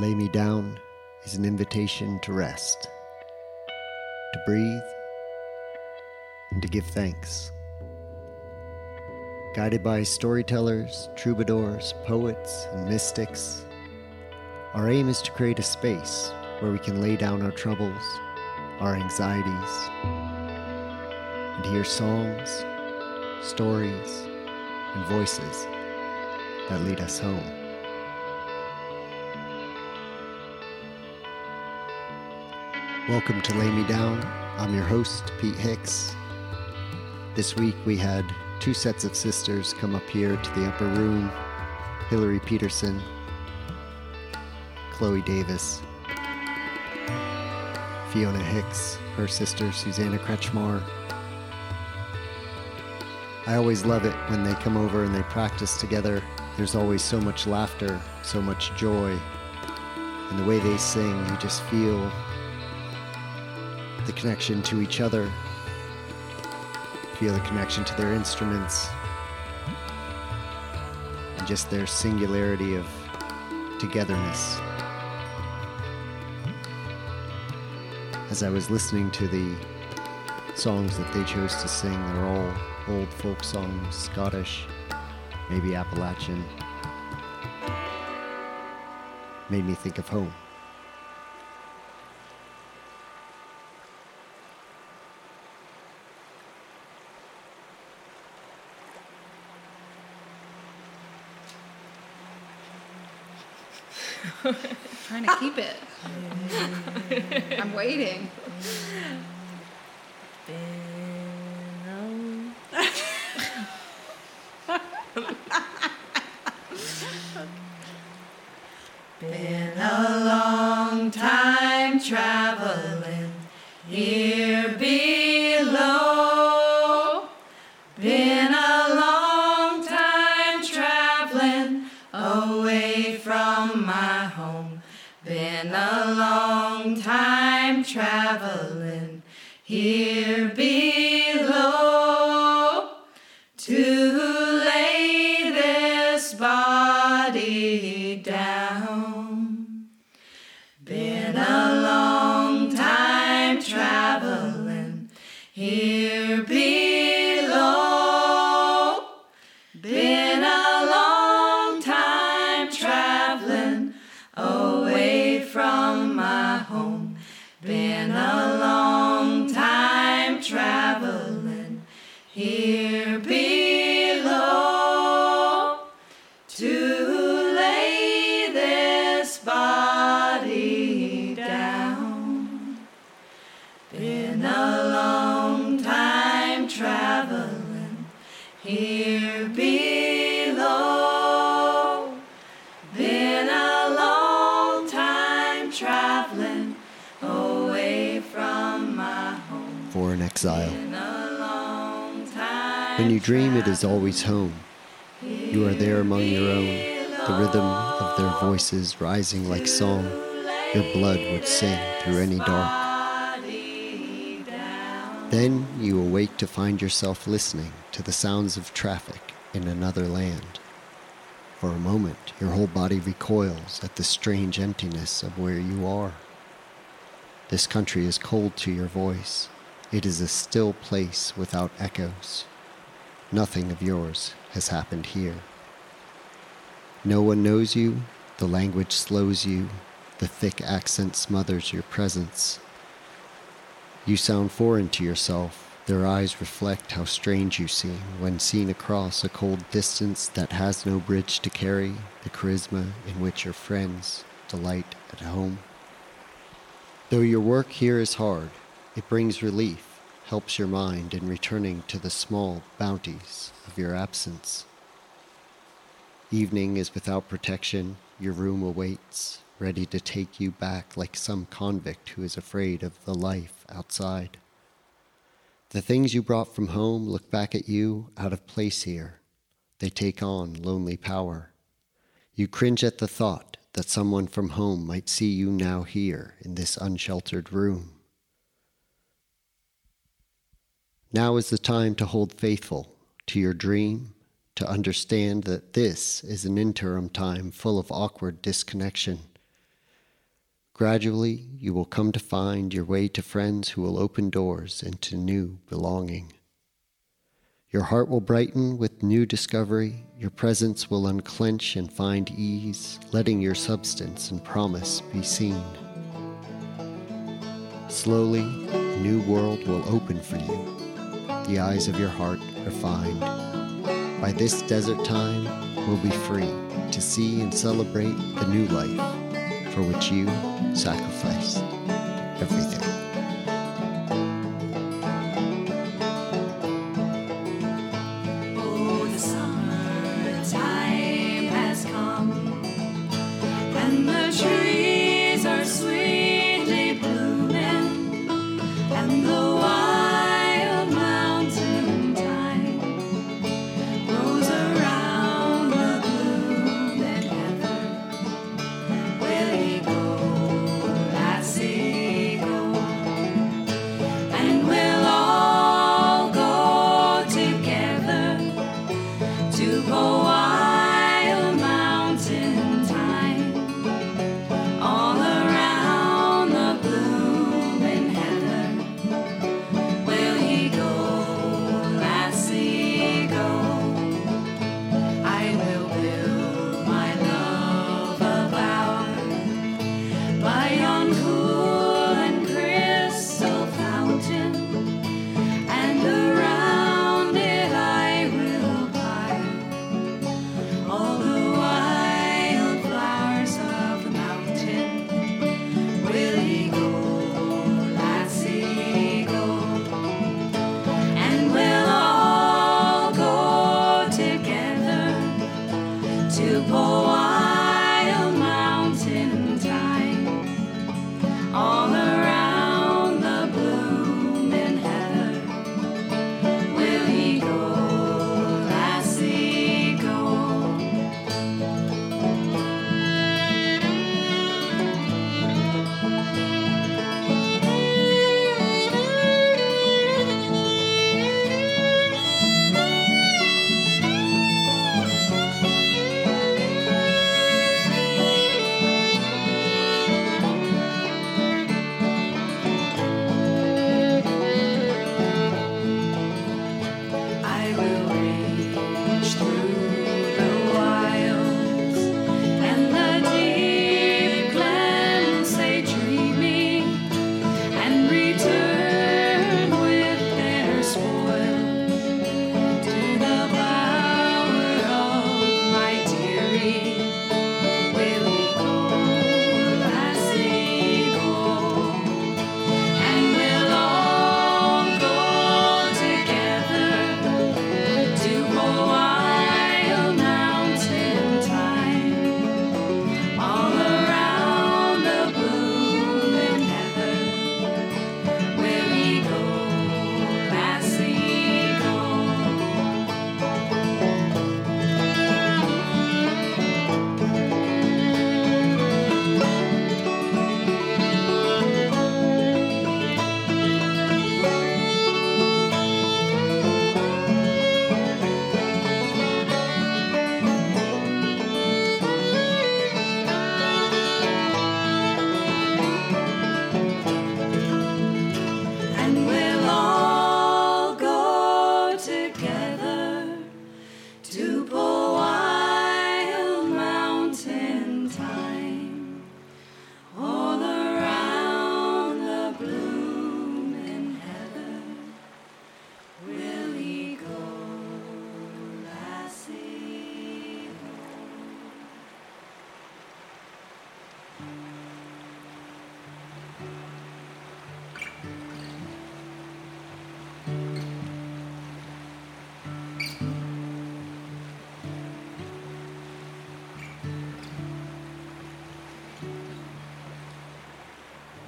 Lay Me Down is an invitation to rest, to breathe, and to give thanks. Guided by storytellers, troubadours, poets, and mystics, our aim is to create a space where we can lay down our troubles, our anxieties, and hear songs, stories, and voices that lead us home. Welcome to Lay Me Down. I'm your host, Pete Hicks. This week we had two sets of sisters come up here to the upper room Hillary Peterson, Chloe Davis, Fiona Hicks, her sister Susanna Kretschmar. I always love it when they come over and they practice together. There's always so much laughter, so much joy. And the way they sing, you just feel the connection to each other, feel the connection to their instruments, and just their singularity of togetherness. As I was listening to the songs that they chose to sing, they're all old folk songs, Scottish, maybe Appalachian, made me think of home. Trying to keep it. I'm waiting. Traveling away from my home. For an exile. A long time When you dream, it is always home. You are there among your own, the rhythm of their voices rising like song. Your blood would sing through any dark. Then you awake to find yourself listening to the sounds of traffic in another land. For a moment, your whole body recoils at the strange emptiness of where you are. This country is cold to your voice. It is a still place without echoes. Nothing of yours has happened here. No one knows you, the language slows you, the thick accent smothers your presence. You sound foreign to yourself. Their eyes reflect how strange you seem when seen across a cold distance that has no bridge to carry the charisma in which your friends delight at home. Though your work here is hard, it brings relief, helps your mind in returning to the small bounties of your absence. Evening is without protection, your room awaits, ready to take you back like some convict who is afraid of the life outside. The things you brought from home look back at you out of place here. They take on lonely power. You cringe at the thought that someone from home might see you now here in this unsheltered room. Now is the time to hold faithful to your dream, to understand that this is an interim time full of awkward disconnection. Gradually, you will come to find your way to friends who will open doors into new belonging. Your heart will brighten with new discovery. Your presence will unclench and find ease, letting your substance and promise be seen. Slowly, a new world will open for you. The eyes of your heart are refined. By this desert time, we'll be free to see and celebrate the new life for which you sacrificed everything.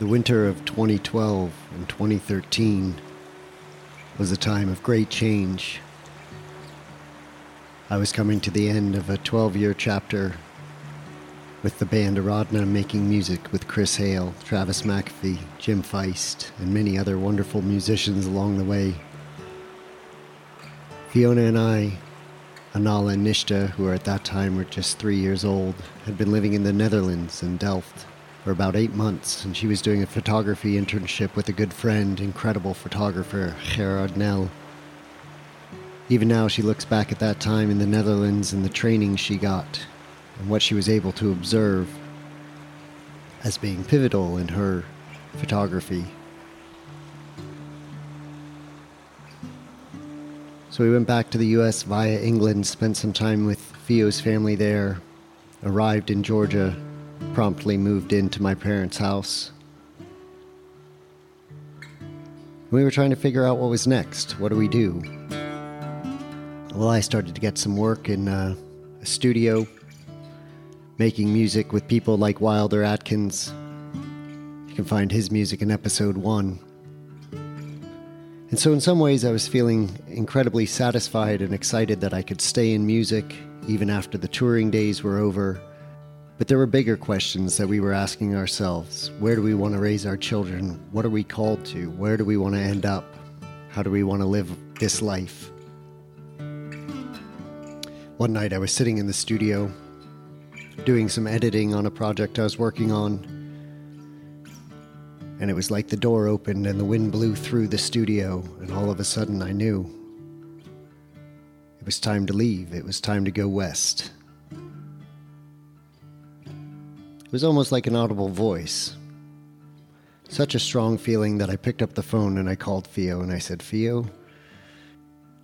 The winter of 2012 and 2013 was a time of great change. I was coming to the end of a 12 year chapter with the band Aradhna making music with Chris Hale, Travis McAfee, Jim Feist, and many other wonderful musicians along the way. Fiona and I, Anala and Nishta, who at that time were just three years old, had been living in the Netherlands in Delft for about eight months, and she was doing a photography internship with a good friend, incredible photographer, Gerard Nel. Even now, she looks back at that time in the Netherlands and the training she got, and what she was able to observe as being pivotal in her photography. So we went back to the US via England, spent some time with Fio's family there, arrived in Georgia, promptly moved into my parents' house. We were trying to figure out what was next. What do we do? Well, I started to get some work in uh, a studio, making music with people like Wilder Adkins. You can find his music in episode one. And so, in some ways, I was feeling incredibly satisfied and excited that I could stay in music even after the touring days were over. But there were bigger questions that we were asking ourselves Where do we want to raise our children? What are we called to? Where do we want to end up? How do we want to live this life? One night I was sitting in the studio doing some editing on a project I was working on and it was like the door opened and the wind blew through the studio, and all of a sudden I knew it was time to leave. It was time to go west. It was almost like an audible voice. Such a strong feeling that I picked up the phone and I called Fio and I said, Fio, do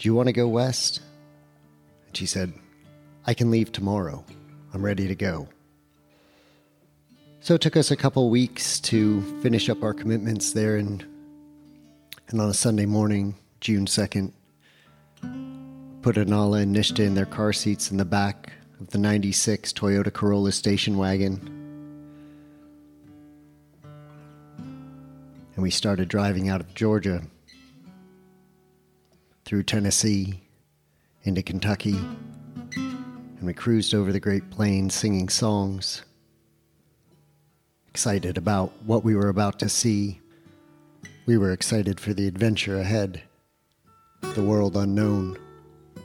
you want to go west? And she said, I can leave tomorrow. I'm ready to go. So it took us a couple weeks to finish up our commitments there, and and on a Sunday morning, June second, put Anala and Nishta in their car seats in the back of the '96 Toyota Corolla station wagon, and we started driving out of Georgia through Tennessee into Kentucky, and we cruised over the Great Plains singing songs excited about what we were about to see. We were excited for the adventure ahead, the world unknown,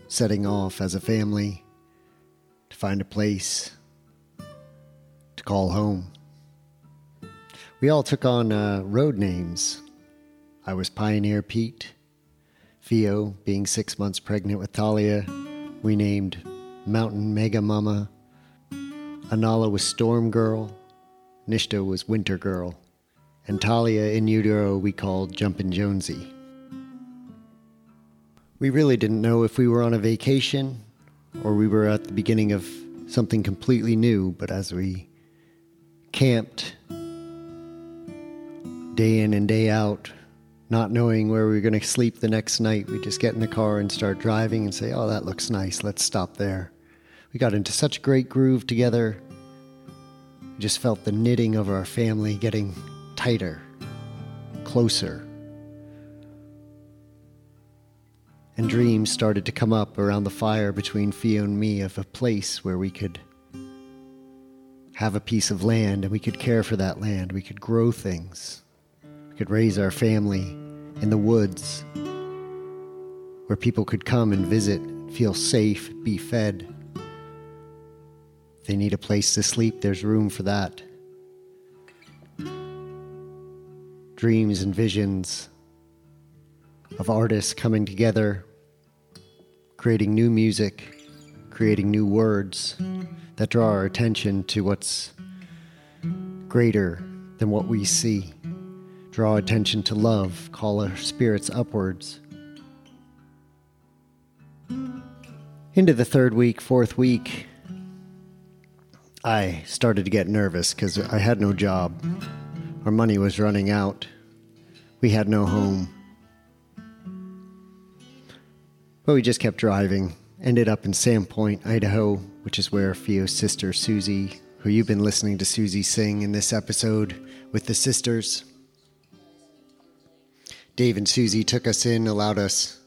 setting off as a family to find a place to call home. We all took on uh, road names. I was Pioneer Pete. Fio, being six months pregnant with Talia, we named Mountain Mega Mama. Anala was Storm Girl. Nishta was Winter Girl, and Talia in utero we called Jumpin' Jonesy. We really didn't know if we were on a vacation or we were at the beginning of something completely new, but as we camped day in and day out, not knowing where we were going to sleep the next night, we just get in the car and start driving and say, Oh, that looks nice. Let's stop there. We got into such a great groove together We just felt the knitting of our family getting tighter, closer. And dreams started to come up around the fire between Fio and me of a place where we could have a piece of land and we could care for that land. We could grow things. Could raise our family in the woods where people could come and visit, feel safe, be fed If they need a place to sleep, there's room for that. Dreams and visions of artists coming together, creating new music, creating new words that draw our attention to what's greater than what we see. Draw attention to love, call our spirits upwards. Into the third week, fourth week, I started to get nervous because I had no job. Our money was running out. We had no home. But we just kept driving. Ended up in Sandpoint, Idaho, which is where Fio's sister Susie, who you've been listening to Susie sing in this episode with the sisters. Dave and Susie took us in, allowed us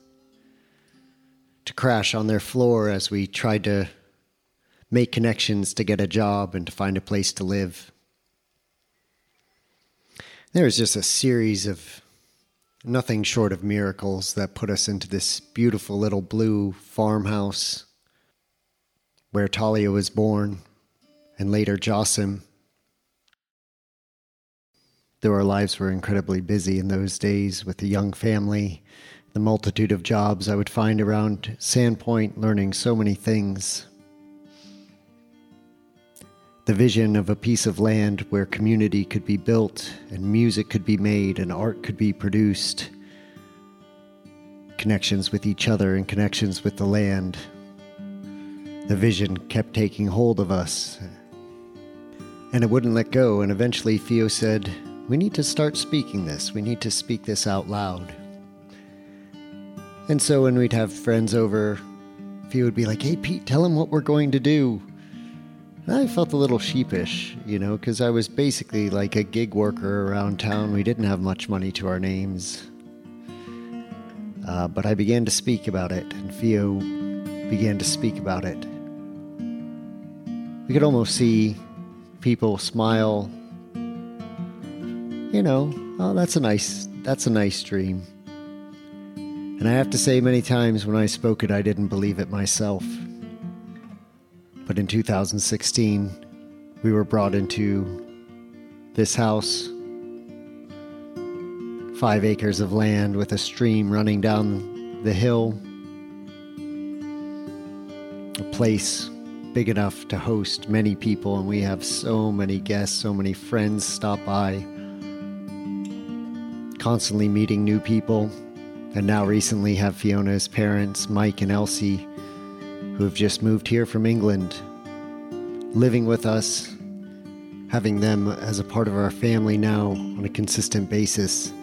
to crash on their floor as we tried to make connections to get a job and to find a place to live. There was just a series of nothing short of miracles that put us into this beautiful little blue farmhouse where Talia was born and later Josim though our lives were incredibly busy in those days with a young family, the multitude of jobs I would find around Sandpoint, learning so many things. The vision of a piece of land where community could be built and music could be made and art could be produced, connections with each other and connections with the land. The vision kept taking hold of us, and it wouldn't let go. And eventually, Fio said, We need to start speaking this. We need to speak this out loud. And so when we'd have friends over, Fio would be like, Hey, Pete, tell him what we're going to do. And I felt a little sheepish, you know, because I was basically like a gig worker around town. We didn't have much money to our names. Uh, but I began to speak about it, and Fio began to speak about it. We could almost see people smile. You know, oh, that's a nice, that's a nice dream. And I have to say, many times when I spoke it, I didn't believe it myself. But in 2016, we were brought into this house, five acres of land with a stream running down the hill, a place big enough to host many people, and we have so many guests, so many friends stop by, constantly meeting new people and now recently have Fiona's parents, Mike and Elsie, who have just moved here from England, living with us, having them as a part of our family now on a consistent basis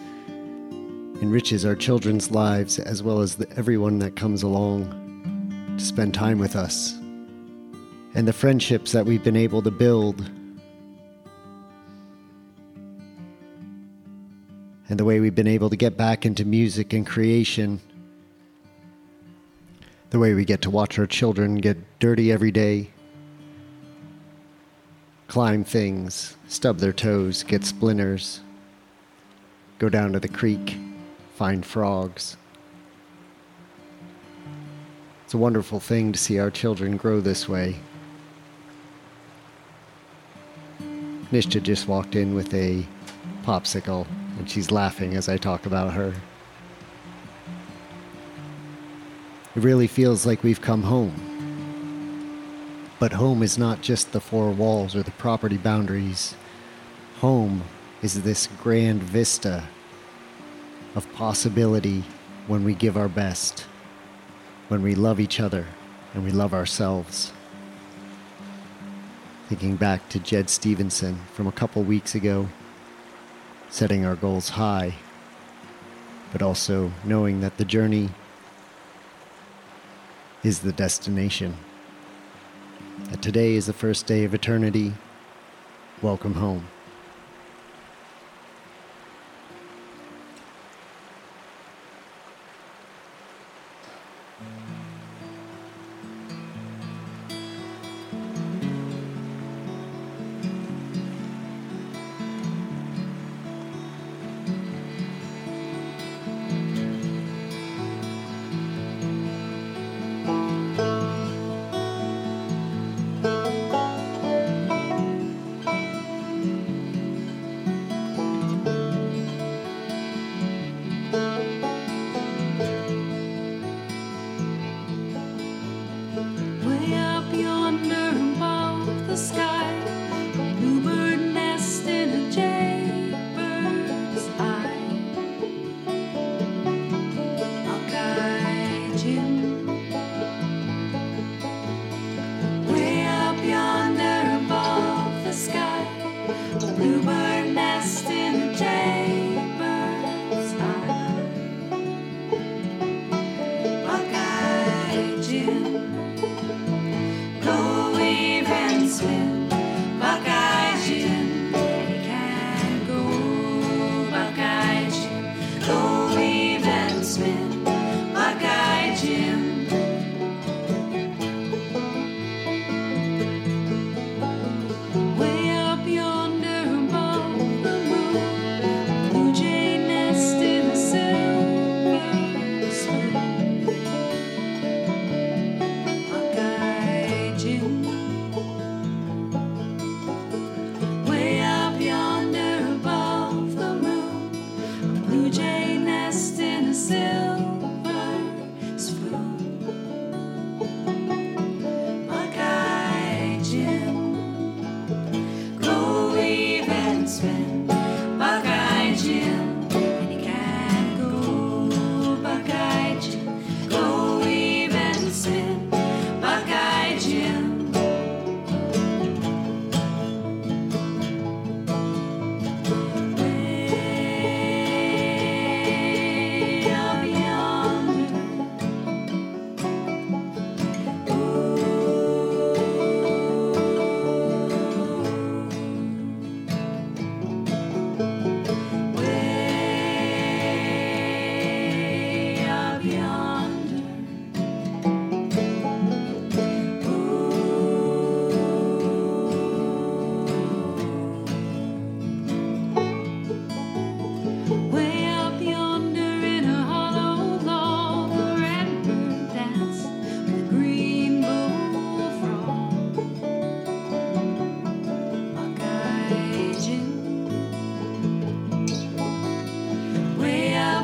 enriches our children's lives as well as the, everyone that comes along to spend time with us. And the friendships that we've been able to build and the way we've been able to get back into music and creation. The way we get to watch our children get dirty every day, climb things, stub their toes, get splinters, go down to the creek, find frogs. It's a wonderful thing to see our children grow this way. Nishta just walked in with a popsicle and she's laughing as I talk about her. It really feels like we've come home. But home is not just the four walls or the property boundaries. Home is this grand vista of possibility when we give our best, when we love each other and we love ourselves. Thinking back to Jed Stevenson from a couple weeks ago setting our goals high, but also knowing that the journey is the destination. That today is the first day of eternity. Welcome home. Christmas.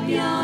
Yeah.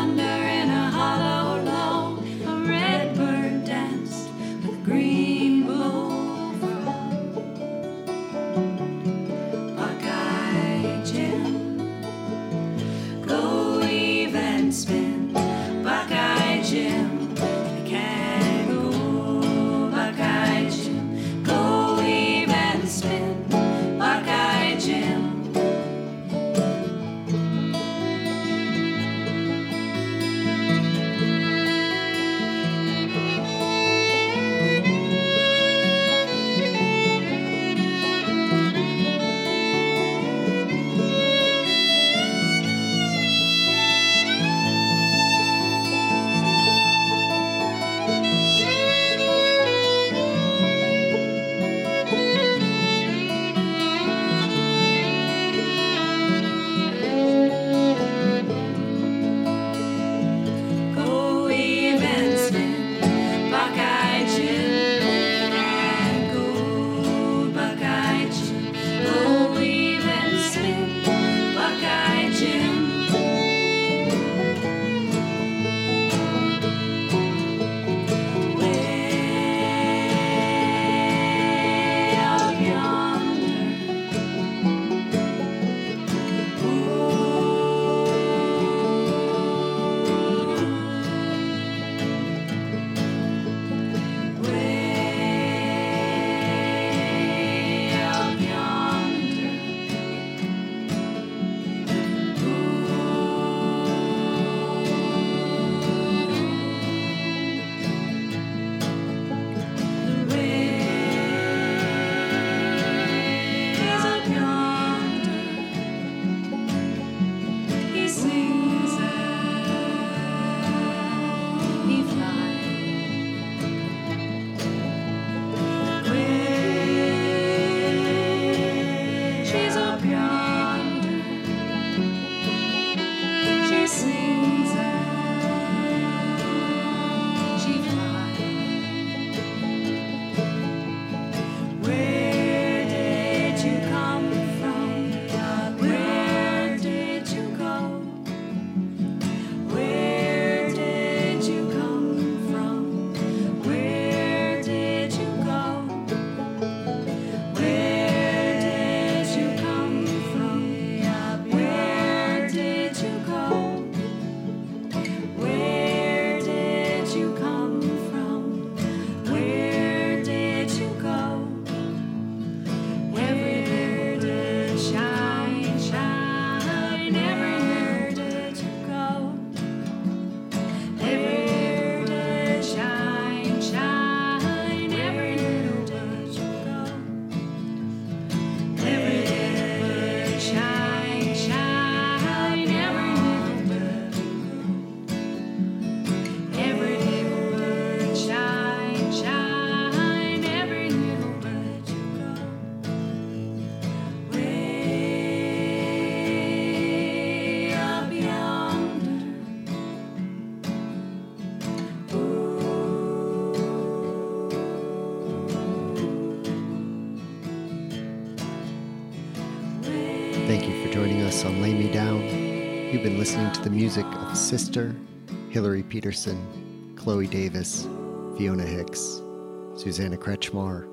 You've been listening to the music of Sister, Hilary Peterson, Chloe Davis, Fiona Hicks, Susanna Kretschmar,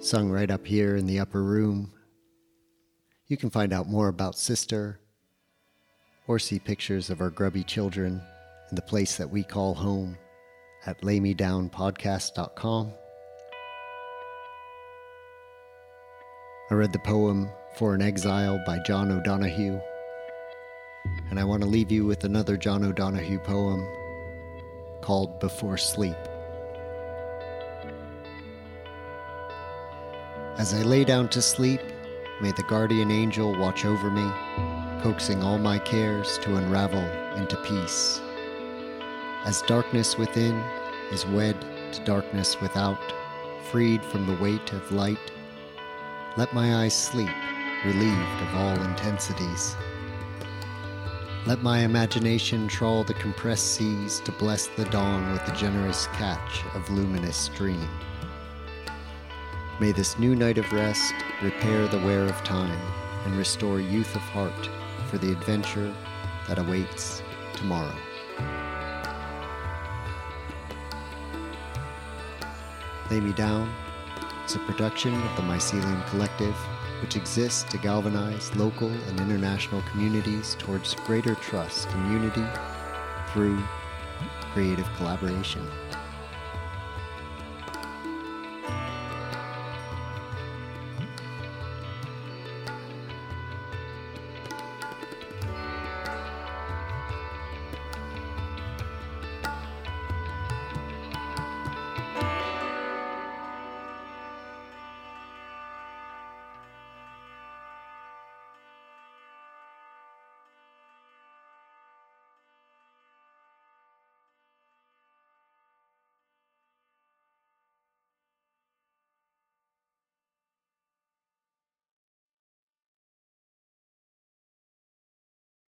sung right up here in the upper room. You can find out more about Sister or see pictures of our grubby children in the place that we call home at laymedownpodcast.com. I read the poem For an Exile by John O'Donohue, and I want to leave you with another John O'Donohue poem called Before Sleep. As I lay down to sleep, may the guardian angel watch over me, coaxing all my cares to unravel into peace. As darkness within is wed to darkness without, freed from the weight of light, let my eyes sleep, relieved of all intensities. Let my imagination trawl the compressed seas to bless the dawn with the generous catch of luminous dream. May this new night of rest repair the wear of time and restore youth of heart for the adventure that awaits tomorrow. Lay Me Down is a production of the Mycelium Collective, which exists to galvanize local and international communities towards greater trust and unity through creative collaboration.